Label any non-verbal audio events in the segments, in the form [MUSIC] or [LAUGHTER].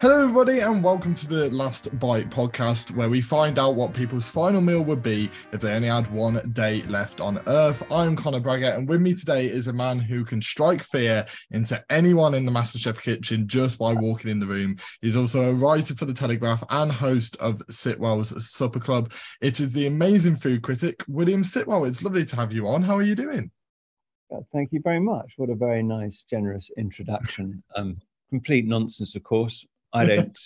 Hello, everybody, and welcome to the Last Bite podcast, where we find out what people's final meal would be if they only had one day left on Earth. I'm Connor Braggett, and with me today is a man who can strike fear into anyone in the MasterChef kitchen just by walking in the room. He's also a writer for The Telegraph and host of Sitwell's Supper Club. It is the amazing food critic, William Sitwell. It's lovely to have you on. How are you doing? Thank you very much. What a very nice, generous introduction. Um, complete nonsense, of course. I [LAUGHS] don't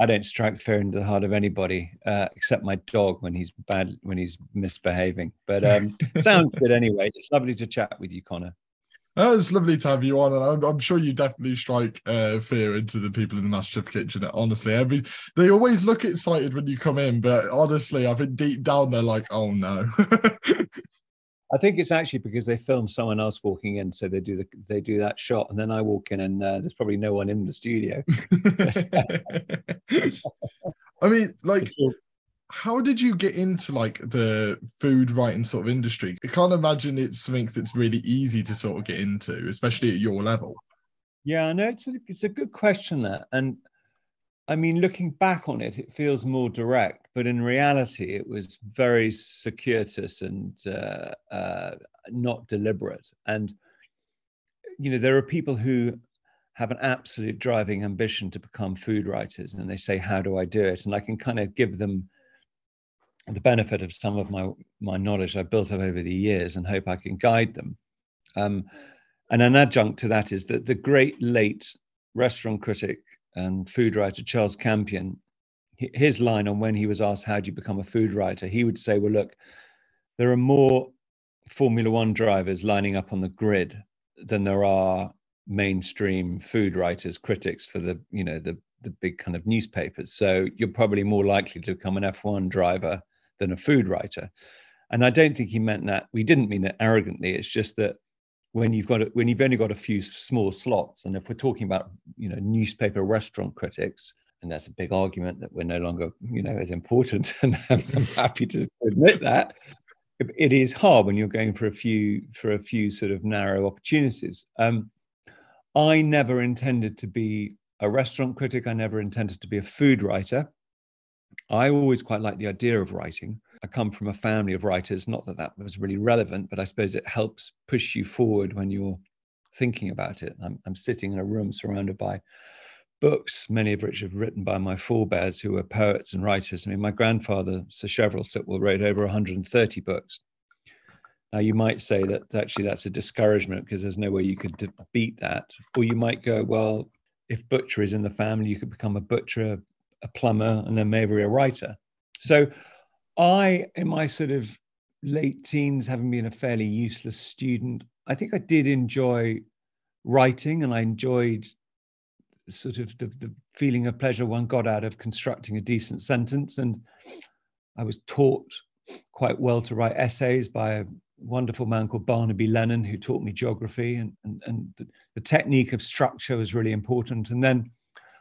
I don't strike fear into the heart of anybody uh, except my dog when he's bad when he's misbehaving. But um, [LAUGHS] sounds good anyway. It's lovely to chat with you, Connor. Oh, it's lovely to have you on, and I'm, I'm sure you definitely strike uh, fear into the people in the MasterChef kitchen. Honestly, every they always look excited when you come in, but honestly, I think deep down they're like, "Oh no." [LAUGHS] I think it's actually because they film someone else walking in, so they do the they do that shot, and then I walk in, and uh, there's probably no one in the studio. [LAUGHS] I mean, like, how did you get into like the food writing sort of industry? I can't imagine it's something that's really easy to sort of get into, especially at your level. Yeah, no, it's a, it's a good question that, and I mean, looking back on it, it feels more direct, but in reality, it was very circuitous and uh, uh, not deliberate. And, you know, there are people who have an absolute driving ambition to become food writers, and they say, How do I do it? And I can kind of give them the benefit of some of my, my knowledge I've built up over the years and hope I can guide them. Um, and an adjunct to that is that the great late restaurant critic and food writer Charles Campion, his line on when he was asked, How do you become a food writer? He would say, Well, look, there are more Formula One drivers lining up on the grid than there are mainstream food writers, critics for the, you know, the the big kind of newspapers. So you're probably more likely to become an F1 driver than a food writer. And I don't think he meant that. We didn't mean it arrogantly. It's just that when you've got a, when you've only got a few small slots, and if we're talking about you know newspaper restaurant critics, and that's a big argument that we're no longer you know as important, [LAUGHS] and I'm, happy to admit that it is hard when you're going for a few for a few sort of narrow opportunities. Um, I never intended to be a restaurant critic. I never intended to be a food writer. I always quite like the idea of writing. I come from a family of writers. Not that that was really relevant, but I suppose it helps push you forward when you're thinking about it. I'm, I'm sitting in a room surrounded by books, many of which have written by my forebears who were poets and writers. I mean, my grandfather, Sir Sacheverell Sitwell, wrote over 130 books. Now, you might say that actually that's a discouragement because there's no way you could beat that. Or you might go, well, if butcher is in the family, you could become a butcher, a plumber, and then maybe a writer. So I, in my sort of late teens, having been a fairly useless student, I think I did enjoy writing and I enjoyed sort of the, the feeling of pleasure one got out of constructing a decent sentence. And I was taught quite well to write essays by a wonderful man called Barnaby Lennon, who taught me geography. And, and, and the, the technique of structure was really important. And then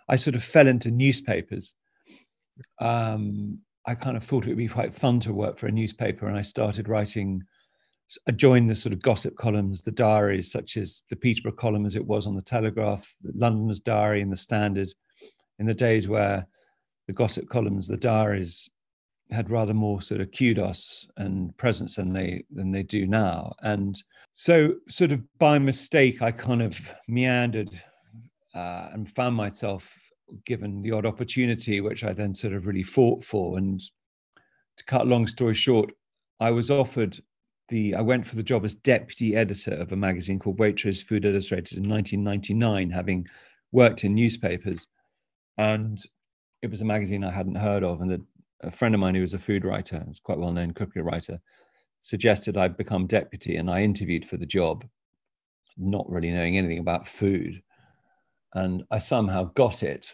I sort of fell into newspapers. Um, I kind of thought it would be quite fun to work for a newspaper, and I started writing. I joined the sort of gossip columns, the diaries, such as the Peterborough column as it was on the Telegraph, the Diary, and the Standard, in the days where the gossip columns, the diaries, had rather more sort of kudos and presence than they than they do now. And so, sort of by mistake, I kind of meandered uh, and found myself given the odd opportunity, which I then sort of really fought for. And to cut a long story short, I was offered the, I went for the job as deputy editor of a magazine called Waitrose Food Illustrated in 1999, having worked in newspapers. And it was a magazine I hadn't heard of. And a, a friend of mine who was a food writer, was quite well known cookery writer, suggested I become deputy. And I interviewed for the job, not really knowing anything about food and I somehow got it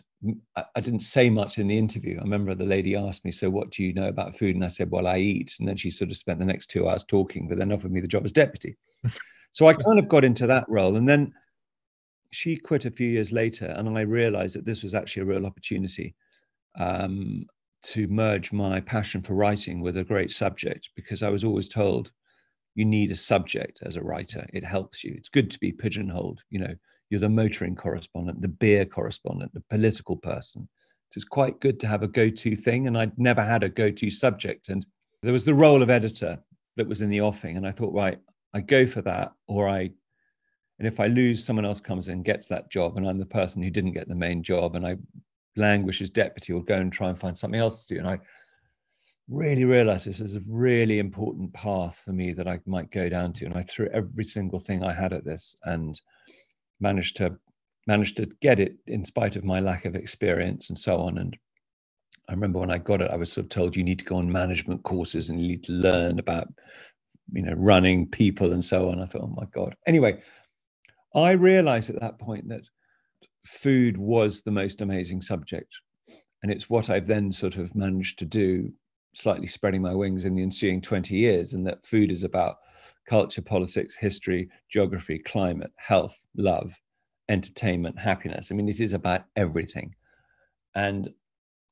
I didn't say much in the interview. I remember the lady asked me, So, what do you know about food? And I said, Well, I eat. And then she sort of spent the next two hours talking, but then offered me the job as deputy. [LAUGHS] so I kind of got into that role. And then she quit a few years later. And I realized that this was actually a real opportunity um, to merge my passion for writing with a great subject because I was always told you need a subject as a writer. It helps you. It's good to be pigeonholed. You know, you're the motoring correspondent, the beer correspondent, the political person. So it's quite good to have a go to thing. And I'd never had a go to subject. And there was the role of editor that was in the offing. And I thought, right, I go for that, or I, and if I lose, someone else comes in and gets that job, and I'm the person who didn't get the main job, and I languish as deputy or go and try and find something else to do. And I really realized this is a really important path for me that I might go down to. And I threw every single thing I had at this and managed to managed to get it in spite of my lack of experience and so on. And I remember when I got it, I was sort of told you need to go on management courses and you need to learn about, you know, running people and so on. I thought, oh my God. Anyway, I realized at that point that food was the most amazing subject. And it's what I've then sort of managed to do, slightly spreading my wings in the ensuing 20 years, and that food is about culture, politics, history, geography, climate, health, love, entertainment, happiness. I mean, it is about everything. And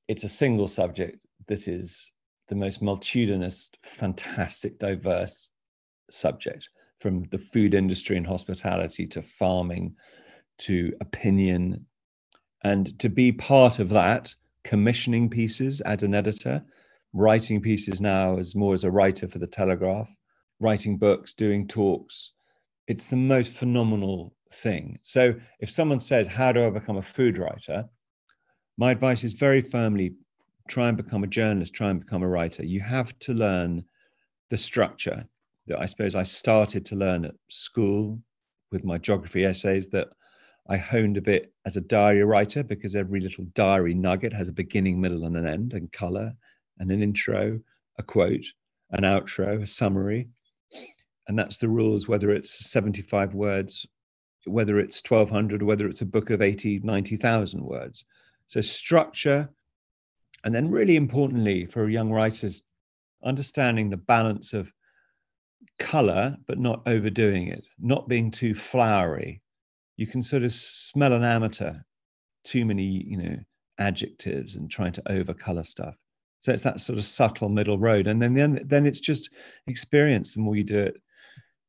it's a single subject that is the most multitudinous, fantastic, diverse subject from the food industry and hospitality to farming to opinion. And to be part of that, commissioning pieces as an editor, writing pieces now as more as a writer for the Telegraph, writing books, doing talks. It's the most phenomenal thing. So if someone says, How do I become a food writer? My advice is very firmly try and become a journalist, try and become a writer. You have to learn the structure that I suppose I started to learn at school with my geography essays that I honed a bit as a diary writer because every little diary nugget has a beginning, middle, and an end, and color, and an intro, a quote, an outro, a summary. And that's the rules, whether it's 75 words whether it's 1200 whether it's a book of 80 90,000 words. So structure and then really importantly for young writers understanding the balance of color but not overdoing it not being too flowery. You can sort of smell an amateur too many you know adjectives and trying to overcolor stuff. So it's that sort of subtle middle road. And then then then it's just experience. The more you do it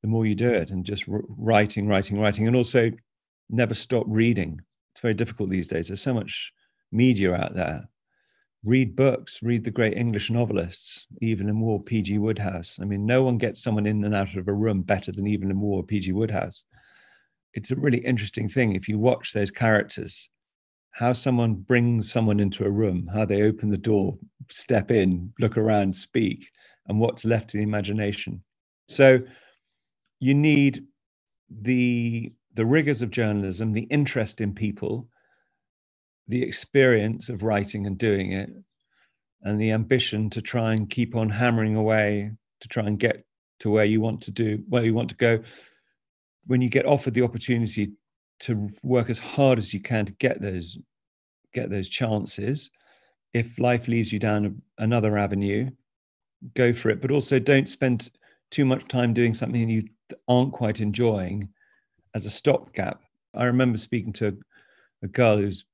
the more you do it and just writing, writing, writing, and also never stop reading. It's very difficult these days. There's so much media out there. Read books, read the great English novelists, even Evelyn Waugh, P.G. Wodehouse. I mean, no one gets someone in and out of a room better than Evelyn Waugh or P.G. Wodehouse. It's a really interesting thing if you watch those characters, how someone brings someone into a room, how they open the door, step in, look around, speak, and what's left to the imagination. So you need the the rigors of journalism, the interest in people, the experience of writing and doing it, and the ambition to try and keep on hammering away to try and get to where you want to do, where you want to go. When you get offered the opportunity to work as hard as you can to get those get those chances, if life leaves you down another avenue, go for it. But also don't spend too much time doing something you aren't quite enjoying as a stopgap. I remember speaking to a girl who's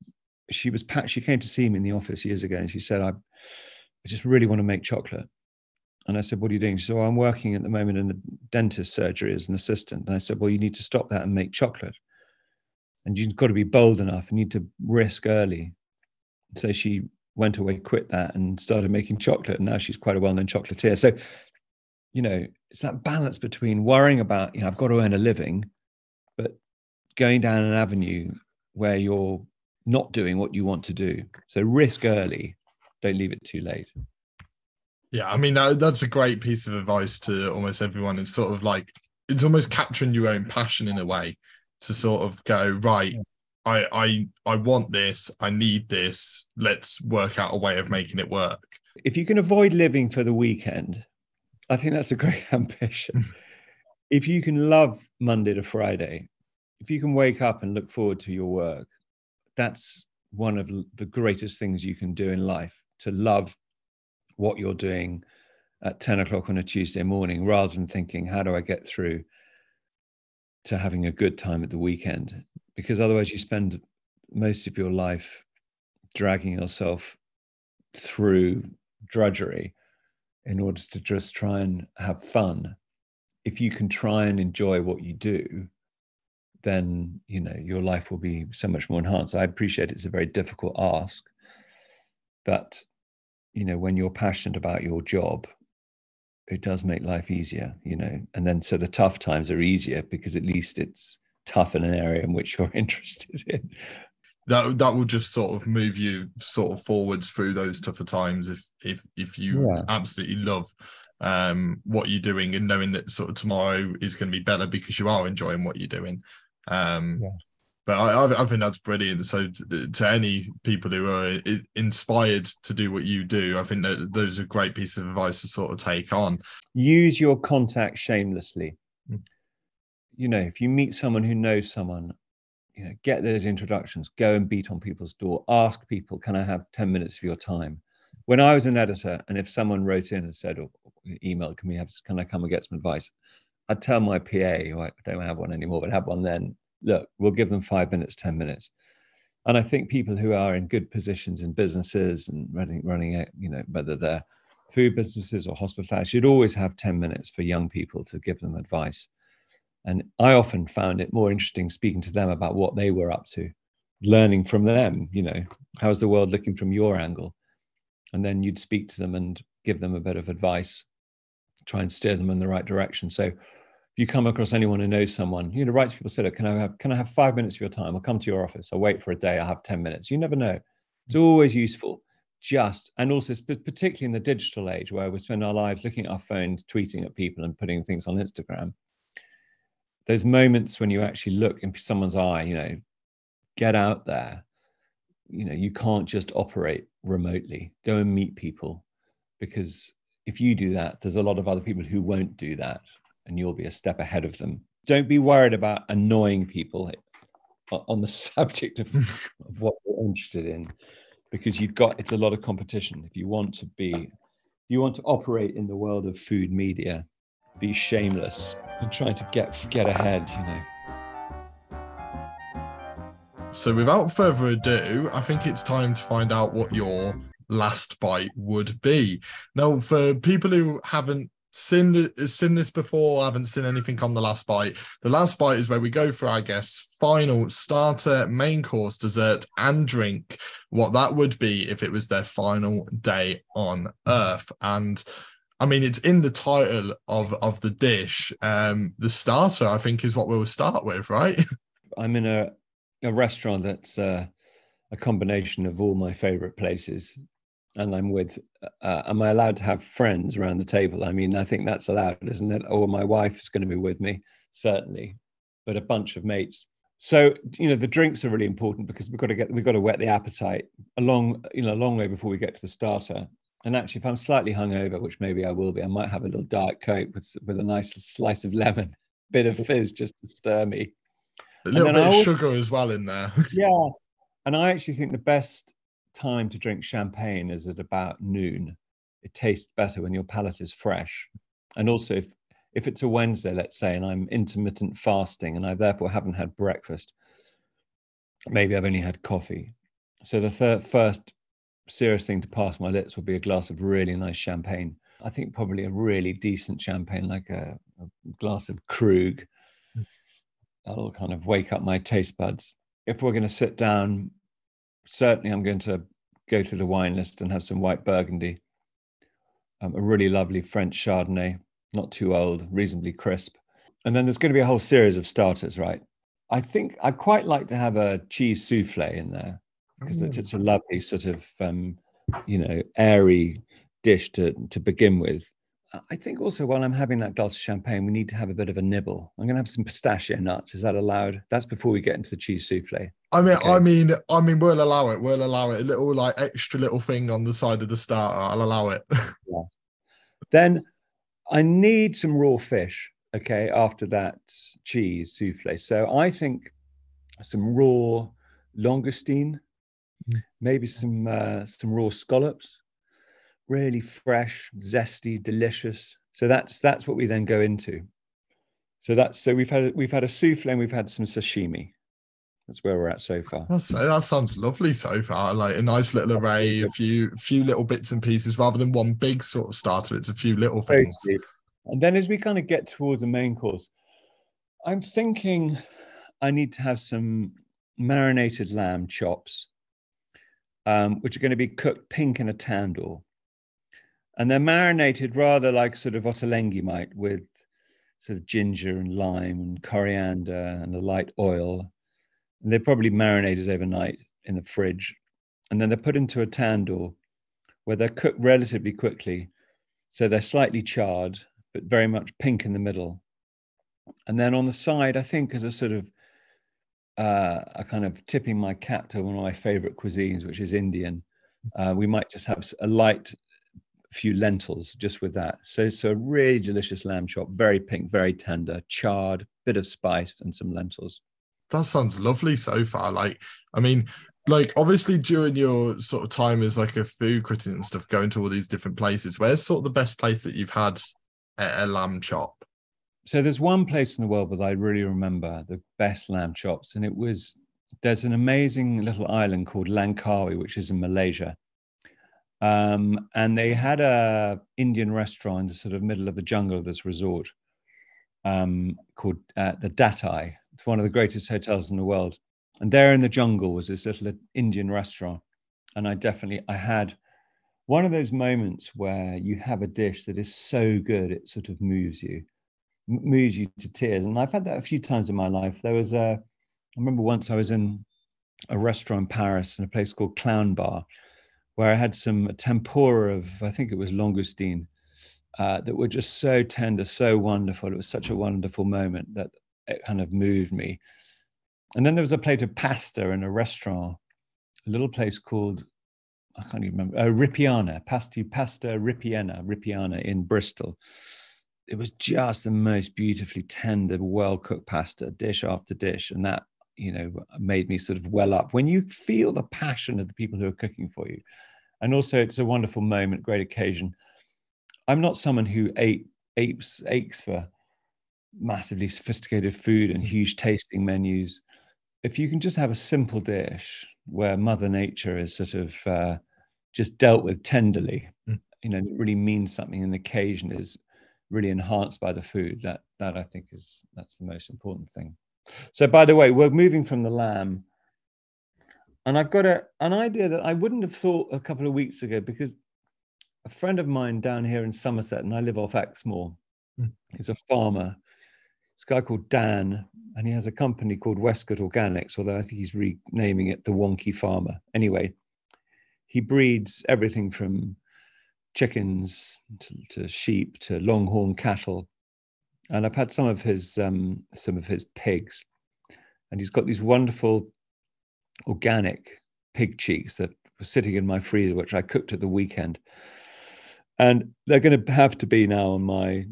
she was she came to see me in the office years ago and she said I, I just really want to make chocolate. And I said what are you doing? She said well, I'm working at the moment in a dentist surgery as an assistant. And I said well you need to stop that and make chocolate. And you've got to be bold enough you need to risk early. So she went away quit that and started making chocolate. And now she's quite a well-known chocolatier. So you know, it's that balance between worrying about, you know, I've got to earn a living, but going down an avenue where you're not doing what you want to do. So risk early, don't leave it too late. Yeah, I mean that, that's a great piece of advice to almost everyone. It's sort of like it's almost capturing your own passion in a way to sort of go right. I I I want this. I need this. Let's work out a way of making it work. If you can avoid living for the weekend, I think that's a great [LAUGHS] ambition. Mm. if you can love Monday to Friday, if you can wake up and look forward to your work, that's one of the greatest things you can do in life to love what you're doing at 10 o'clock on a Tuesday morning rather than thinking, how do I get through to having a good time at the weekend? Because otherwise, you spend most of your life dragging yourself through drudgery in order to just try and have fun, if you can try and enjoy what you do, then you know your life will be so much more enhanced. I appreciate it's a very difficult ask, but you know when you're passionate about your job, it does make life easier. You know, and then so the tough times are easier because at least it's tough in an area in which you're [LAUGHS] interested in. That that will just sort of move you sort of forwards through those tougher times if if if you yeah. absolutely love um, what you're doing and knowing that sort of tomorrow is going to be better because you are enjoying what you're doing. Um, yeah. But I, I think that's brilliant. So to, to, any people who are inspired to do what you do, I think that those are great pieces of advice to sort of take on. Use your contact shamelessly. Mm. You know, if you meet someone who knows someone, you know, get those introductions. Go and beat on people's door. Ask people, "Can I have ten minutes of your time?" When I was an editor, and if someone wrote in and said, or emailed "Can we have? Can I come and get some advice?" I'd tell my PA, I don't have one anymore, but have one then, look, we'll give them five minutes, 10 minutes. And I think people who are in good positions in businesses and running, running you know, whether they're food businesses or hospitality, should always have 10 minutes for young people to give them advice. And I often found it more interesting speaking to them about what they were up to, learning from them, you know, how's the world looking from your angle? And then you'd speak to them and give them a bit of advice, try and steer them in the right direction. So if you come across anyone who knows someone, you know, write to people, say, look, can I have can I have five minutes of your time? I'll come to your office. I'll wait for a day. I'll have 10 minutes. You never know. It's mm. always useful. Just and also particularly in the digital age where we spend our lives looking at our phones, tweeting at people and putting things on Instagram. Those moments when you actually look in someone's eye, you know, get out there. You know, you can't just operate remotely. Go and meet people because if you do that, there's a lot of other people who won't do that and you'll be a step ahead of them. Don't be worried about annoying people on the [LAUGHS] subject of, of what you're interested in, because you've got it's a lot of competition. If you want to be, you want to operate in the world of food media, be shameless and try to get get ahead. You know. So, without further ado, I think it's time to find out what your last bite would be. Now, for people who haven't seen seen this before. Haven't seen anything on the last bite. The last bite is where we go for, I guess, final starter, main course, dessert, and drink. What that would be if it was their final day on Earth. And I mean, it's in the title of of the dish. Um, the starter, I think, is what we'll start with, right? [LAUGHS] I'm in a a restaurant that's uh, a combination of all my favorite places and I'm with, uh, am I allowed to have friends around the table? I mean, I think that's allowed, isn't it? Or my wife is going to be with me, certainly, but a bunch of mates. So you know, the drinks are really important because we've got to get we've got to whet the appetite a long you know a long way before we get to the starter. And actually, if I'm slightly hungover, which maybe I will be, I might have a little diet coke with with a nice slice of lemon, [LAUGHS] bit of fizz just to stir me. A little bit of sugar as well in there. [LAUGHS] yeah, and I actually think the best time to drink champagne is at about noon. It tastes better when your palate is fresh. And also, if, if it's a Wednesday, let's say, and I'm intermittent fasting and I therefore haven't had breakfast, maybe I've only had coffee. So the third, first serious thing to pass my lips would be a glass of really nice champagne. I think probably a really decent champagne, like a, a glass of Krug. Hmm. That'll kind of wake up my taste buds. If we're going to sit down certainly I'm going to go through the wine list and have some white Burgundy, um, a really lovely French Chardonnay, not too old, reasonably crisp. And then there's going to be a whole series of starters, right? I think I'd quite like to have a cheese souffle in there because mm. it's a lovely sort of, um, you know, airy dish to to begin with. I think also while I'm having that glass of champagne, we need to have a bit of a nibble. I'm going to have some pistachio nuts. Is that allowed? That's before we get into the cheese souffle. I mean, okay. I mean, I mean, we'll allow it. We'll allow it. A little like extra little thing on the side of the starter. I'll allow it. [LAUGHS] yeah. Then I need some raw fish. Okay, after that cheese souffle. So I think some raw langoustine. Maybe some uh, some raw scallops really fresh, zesty, delicious. So that's that's what we then go into. So that's so we've had we've had a souffle and we've had some sashimi. That's where we're at so far. That's, that sounds lovely so far. Like a nice little array, a few few little bits and pieces, rather than one big sort of starter. It's a few little things. And then as we kind of get towards the main course, I'm thinking I need to have some marinated lamb chops, um, which are going to be cooked pink in a tandoor. And they're marinated rather like sort of ottolenghi might with sort of ginger and lime and coriander and a light oil. And they're probably marinated overnight in the fridge. And then they're put into a tandoor where they're cooked relatively quickly. So they're slightly charred, but very much pink in the middle. And then on the side, I think as a sort of uh, a kind of tipping my cap to one of my favorite cuisines, which is Indian. Uh, we might just have a light few lentils just with that. So it's a really delicious lamb chop, very pink, very tender, charred, bit of spice, and some lentils. That sounds lovely so far. Like, I mean, like obviously during your sort of time as like a food critic and stuff, going to all these different places, where's sort of the best place that you've had a, a lamb chop? So there's one place in the world that I really remember the best lamb chops, and it was there's an amazing little island called Langkawi, which is in Malaysia. Um, and they had a Indian restaurant in the sort of middle of the jungle of this resort um, called uh, the Datai. It's one of the greatest hotels in the world. And there in the jungle was this little Indian restaurant. And I definitely I had one of those moments where you have a dish that is so good it sort of moves you moves you to tears. And I've had that a few times in my life. There was a, I remember once I was in a restaurant in Paris in a place called Clown Bar, where I had some tempura of, I think it was langoustine, uh, that were just so tender, so wonderful. It was such a wonderful moment that it kind of moved me. And then there was a plate of pasta in a restaurant, a little place called, I can't even remember, uh, Ripiana, pasta, pasta Ripiena, Ripiana in Bristol it was just the most beautifully tender, well cooked pasta, dish after dish, and that you know made me sort of well up. When you feel the passion of the people who are cooking for you, and also it's a wonderful moment, great occasion. I'm not someone who ate apes aches for massively sophisticated food and huge tasting menus. If you can just have a simple dish where Mother Nature is sort of uh, just dealt with tenderly, mm. you know, it really means something. And the occasion is really enhanced by the food. That that I think is that's the most important thing. So by the way, we're moving from the lamb, and I've got a an idea that I wouldn't have thought a couple of weeks ago because a friend of mine down here in Somerset, and I live off Exmoor, mm. is a farmer. This guy called Dan, and he has a company called Westcott Organics, although I think he's renaming it the Wonky Farmer. Anyway, he breeds everything from chickens to, to, sheep to longhorn cattle, and I've had some of his um, some of his pigs, and he's got these wonderful organic pig cheeks that were sitting in my freezer, which I cooked at the weekend, and they're going to have to be now on my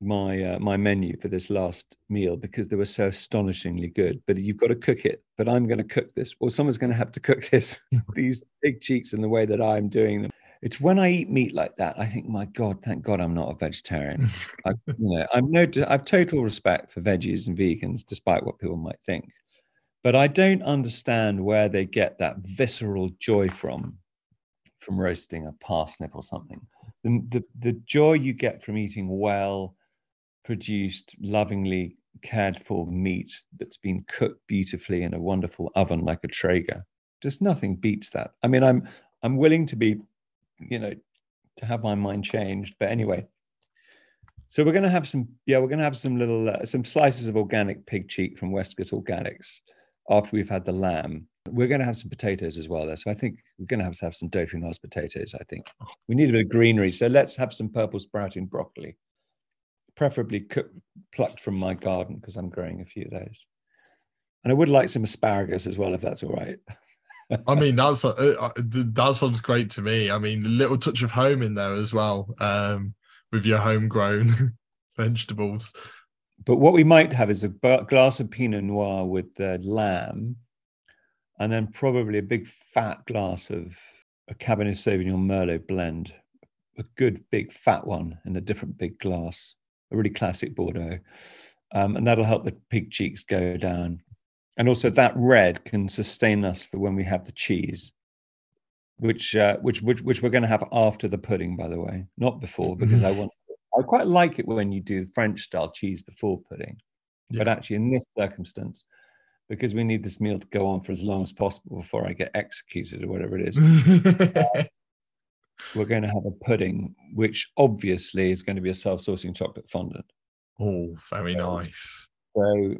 my uh, my menu for this last meal because they were so astonishingly good. But you've got to cook it. But I'm going to cook this, or someone's going to have to cook [LAUGHS] this [LAUGHS] these pig cheeks in the way that I'm doing them it's when I eat meat like that, I think, my God, thank God I'm not a vegetarian. [LAUGHS] I, you know, I'm no, I've total respect for veggies and vegans, despite what people might think. But I don't understand where they get that visceral joy from, from roasting a parsnip or something. The, the, the joy you get from eating well produced, lovingly cared for meat that's been cooked beautifully in a wonderful oven like a Traeger. Just nothing beats that. I mean, I'm I'm willing to be you know, to have my mind changed. But anyway, so we're going to have some, yeah, we're going to have some little, uh, some slices of organic pig cheek from Westcott Organics after we've had the lamb. We're going to have some potatoes as well there. So I think we're going to have to have some Dauphinoise potatoes, I think. We need a bit of greenery. So let's have some purple sprouting broccoli, preferably cooked, plucked from my garden because I'm growing a few of those. And I would like some asparagus as well, if that's all right. [LAUGHS] I mean, that's uh, uh that sounds great to me. I mean, little touch of home in there as well, um, with your homegrown [LAUGHS] vegetables. But what we might have is a glass of Pinot Noir with the lamb, and then probably a big fat glass of a Cabernet Sauvignon Merlot blend, a good big fat one in a different big glass, a really classic Bordeaux, um, and that'll help the pig cheeks go down and also that red can sustain us for when we have the cheese which uh, which which which we're going to have after the pudding by the way not before because i want i quite like it when you do french style cheese before pudding yeah. but actually in this circumstance because we need this meal to go on for as long as possible before I get executed or whatever it is. [LAUGHS] we're going to have a pudding, which obviously is going to be a self-saucing chocolate fondant. oh, very nice. So,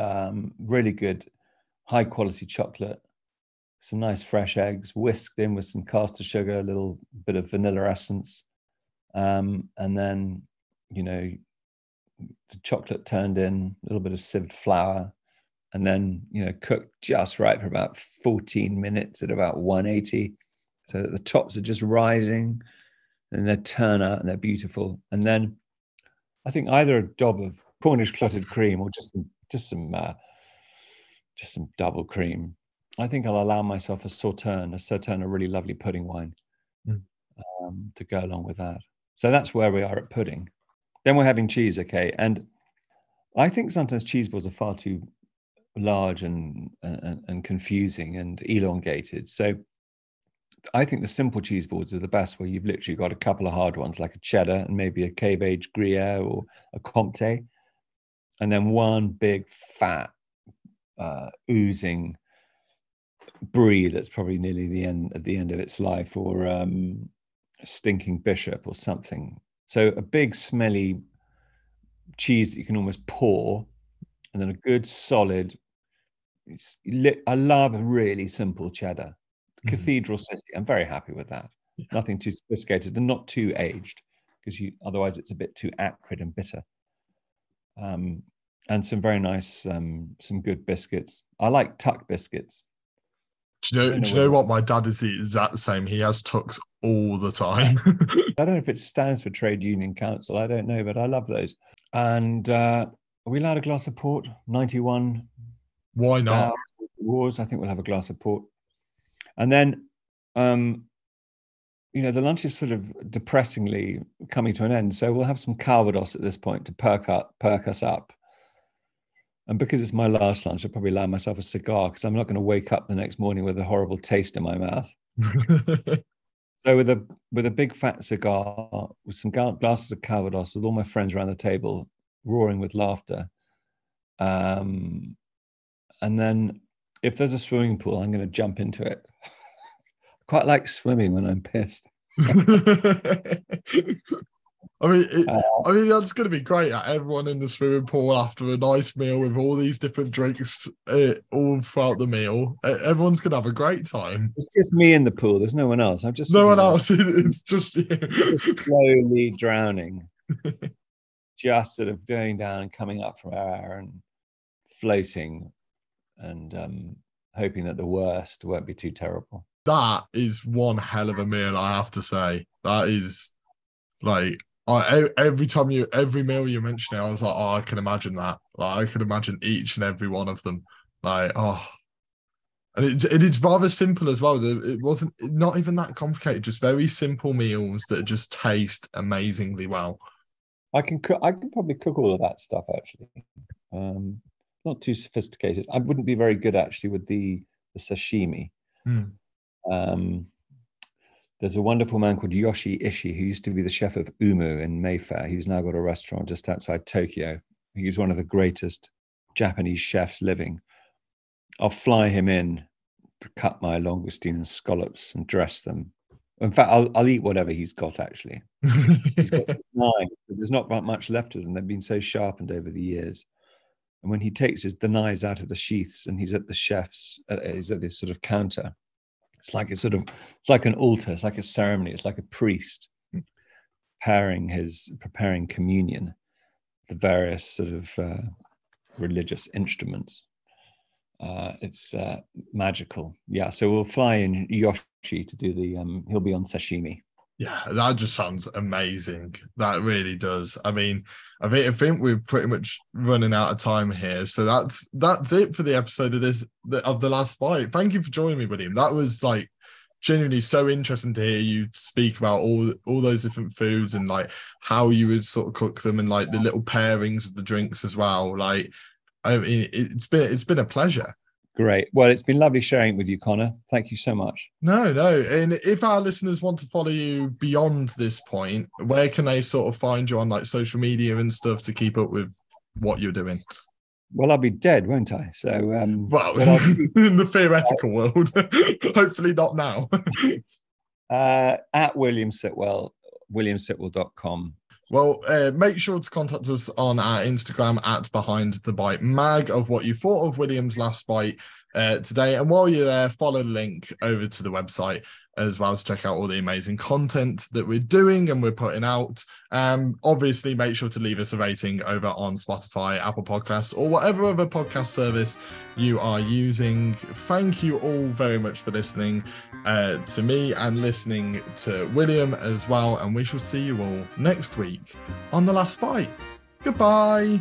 um, really good, high quality chocolate, some nice fresh eggs, whisked in with some caster sugar, a little bit of vanilla essence, um, and then, you know, the chocolate turned in, a little bit of sieved flour, and then, you know, cooked just right for about 14 minutes at about 180, so that the tops are just rising, and they turn out and they're beautiful. And then, I think either a dob of Cornish clotted cream or just some just some uh, just some double cream. I think I'll allow myself a sauterne, a sauterne, a really lovely pudding wine, Mm. um, to go along with that. So that's where we are at pudding. Then we're having cheese, okay. And I think sometimes cheese balls are far too large and and, and confusing and elongated. So I think the simple cheese boards are the best, where you've literally got a couple of hard ones like a cheddar and maybe a cave aged Gruyere or a Comte, and then one big fat uh, oozing brie that's probably nearly the end at the end of its life, or um, a stinking bishop or something. So a big smelly cheese that you can almost pour, and then a good solid. It's, li- I love a really simple cheddar. Mhm. Cathedral City. I'm very happy with that. Yeah. Nothing too sophisticated and not too aged, because you otherwise it's a bit too acrid and bitter. Um, and some very nice, um, some good biscuits. I like tuck biscuits. Do you know, do you know what? My dad is the exact same. He has tucks all the time. [LAUGHS] [LAUGHS] I don't know if it stands for Trade Union Council. I don't know, but I love those. And uh, are we allowed a glass of port? 91 Why not? uh, Warre's. I think we'll have a glass of port. And then, um, you know, the lunch is sort of depressingly coming to an end. So we'll have some Calvados at this point to perk up, perk us up. And because it's my last lunch, I'll probably allow myself a cigar because I'm not going to wake up the next morning with a horrible taste in my mouth. [LAUGHS] So with a with a big fat cigar, with some glasses of Calvados, with all my friends around the table, roaring with laughter. Um, and then if there's a swimming pool, I'm going to jump into it. [LAUGHS] I quite like swimming when I'm pissed. [LAUGHS] I mean, it, Uh, I mean that's going to be great. Everyone in the swimming pool after a nice meal with all these different drinks uh, all throughout the meal. Uh, Everyone's going to have a great time. It's just me in the pool. There's no one else. I'm just No one there else. [LAUGHS] It's just you. [LAUGHS] just slowly drowning, just sort of going down and coming up from air and floating, and um, hoping that the worst won't be too terrible. that is one hell of a meal. I have to say that is like I every time you every meal you mention it, I was like, oh, I can imagine that. Like I can imagine each and every one of them. Like oh, and it it is rather simple as well. It wasn't not even that complicated. Just very simple meals that just taste amazingly well. I can cook. I can probably cook all of that stuff actually. Um, not too sophisticated. I wouldn't be very good actually with the the sashimi. Hmm. Um, there's a wonderful man called Yoshi Ishii who used to be the chef of Umu in Mayfair. He's now got a restaurant just outside Tokyo. He's one of the greatest Japanese chefs living. I'll fly him in to cut my langoustine and scallops and dress them. In fact, I'll, I'll eat whatever he's got actually. He's got [LAUGHS] knives. but There's not much left of them. They've been so sharpened over the years. And when he takes his the knives out of the sheaths and he's at the chef's, uh, he's at this sort of counter. It's like it's sort of it's like an altar. It's like a ceremony. It's like a priest preparing his preparing communion, the various sort of uh, religious instruments. Uh, it's uh, magical. Yeah. So we'll fly in Yoshi to do the. Um, he'll be on sashimi. Yeah, that just sounds amazing. That really does. I mean, I think I think we're pretty much running out of time here. So that's that's it for the episode of this of the last fight. Thank you for joining me, William. That was like genuinely so interesting to hear you speak about all all those different foods and like how you would sort of cook them and like the little pairings of the drinks as well. Like, I mean, it's been it's been a pleasure. Great. Well, it's been lovely sharing it with you, Connor. Thank you so much. No, no. And if our listeners want to follow you beyond this point, where can they sort of find you on like social media and stuff to keep up with what you're doing? Well, I'll be dead, won't I? So, um, well, [LAUGHS] in the theoretical world, [LAUGHS] hopefully not now. [LAUGHS] uh, at William Sitwell, williamsitwell.com. Well, uh, make sure to contact us on our Instagram at Behind the Bite Mag of what you thought of William's last bite uh, today. And while you're there, follow the link over to the website as well as check out all the amazing content that we're doing and we're putting out. Um, obviously, make sure to leave us a rating over on Spotify, Apple Podcasts, or whatever other podcast service you are using. Thank you all very much for listening uh, to me and listening to William as well. And we shall see you all next week on The Last Bite. Goodbye.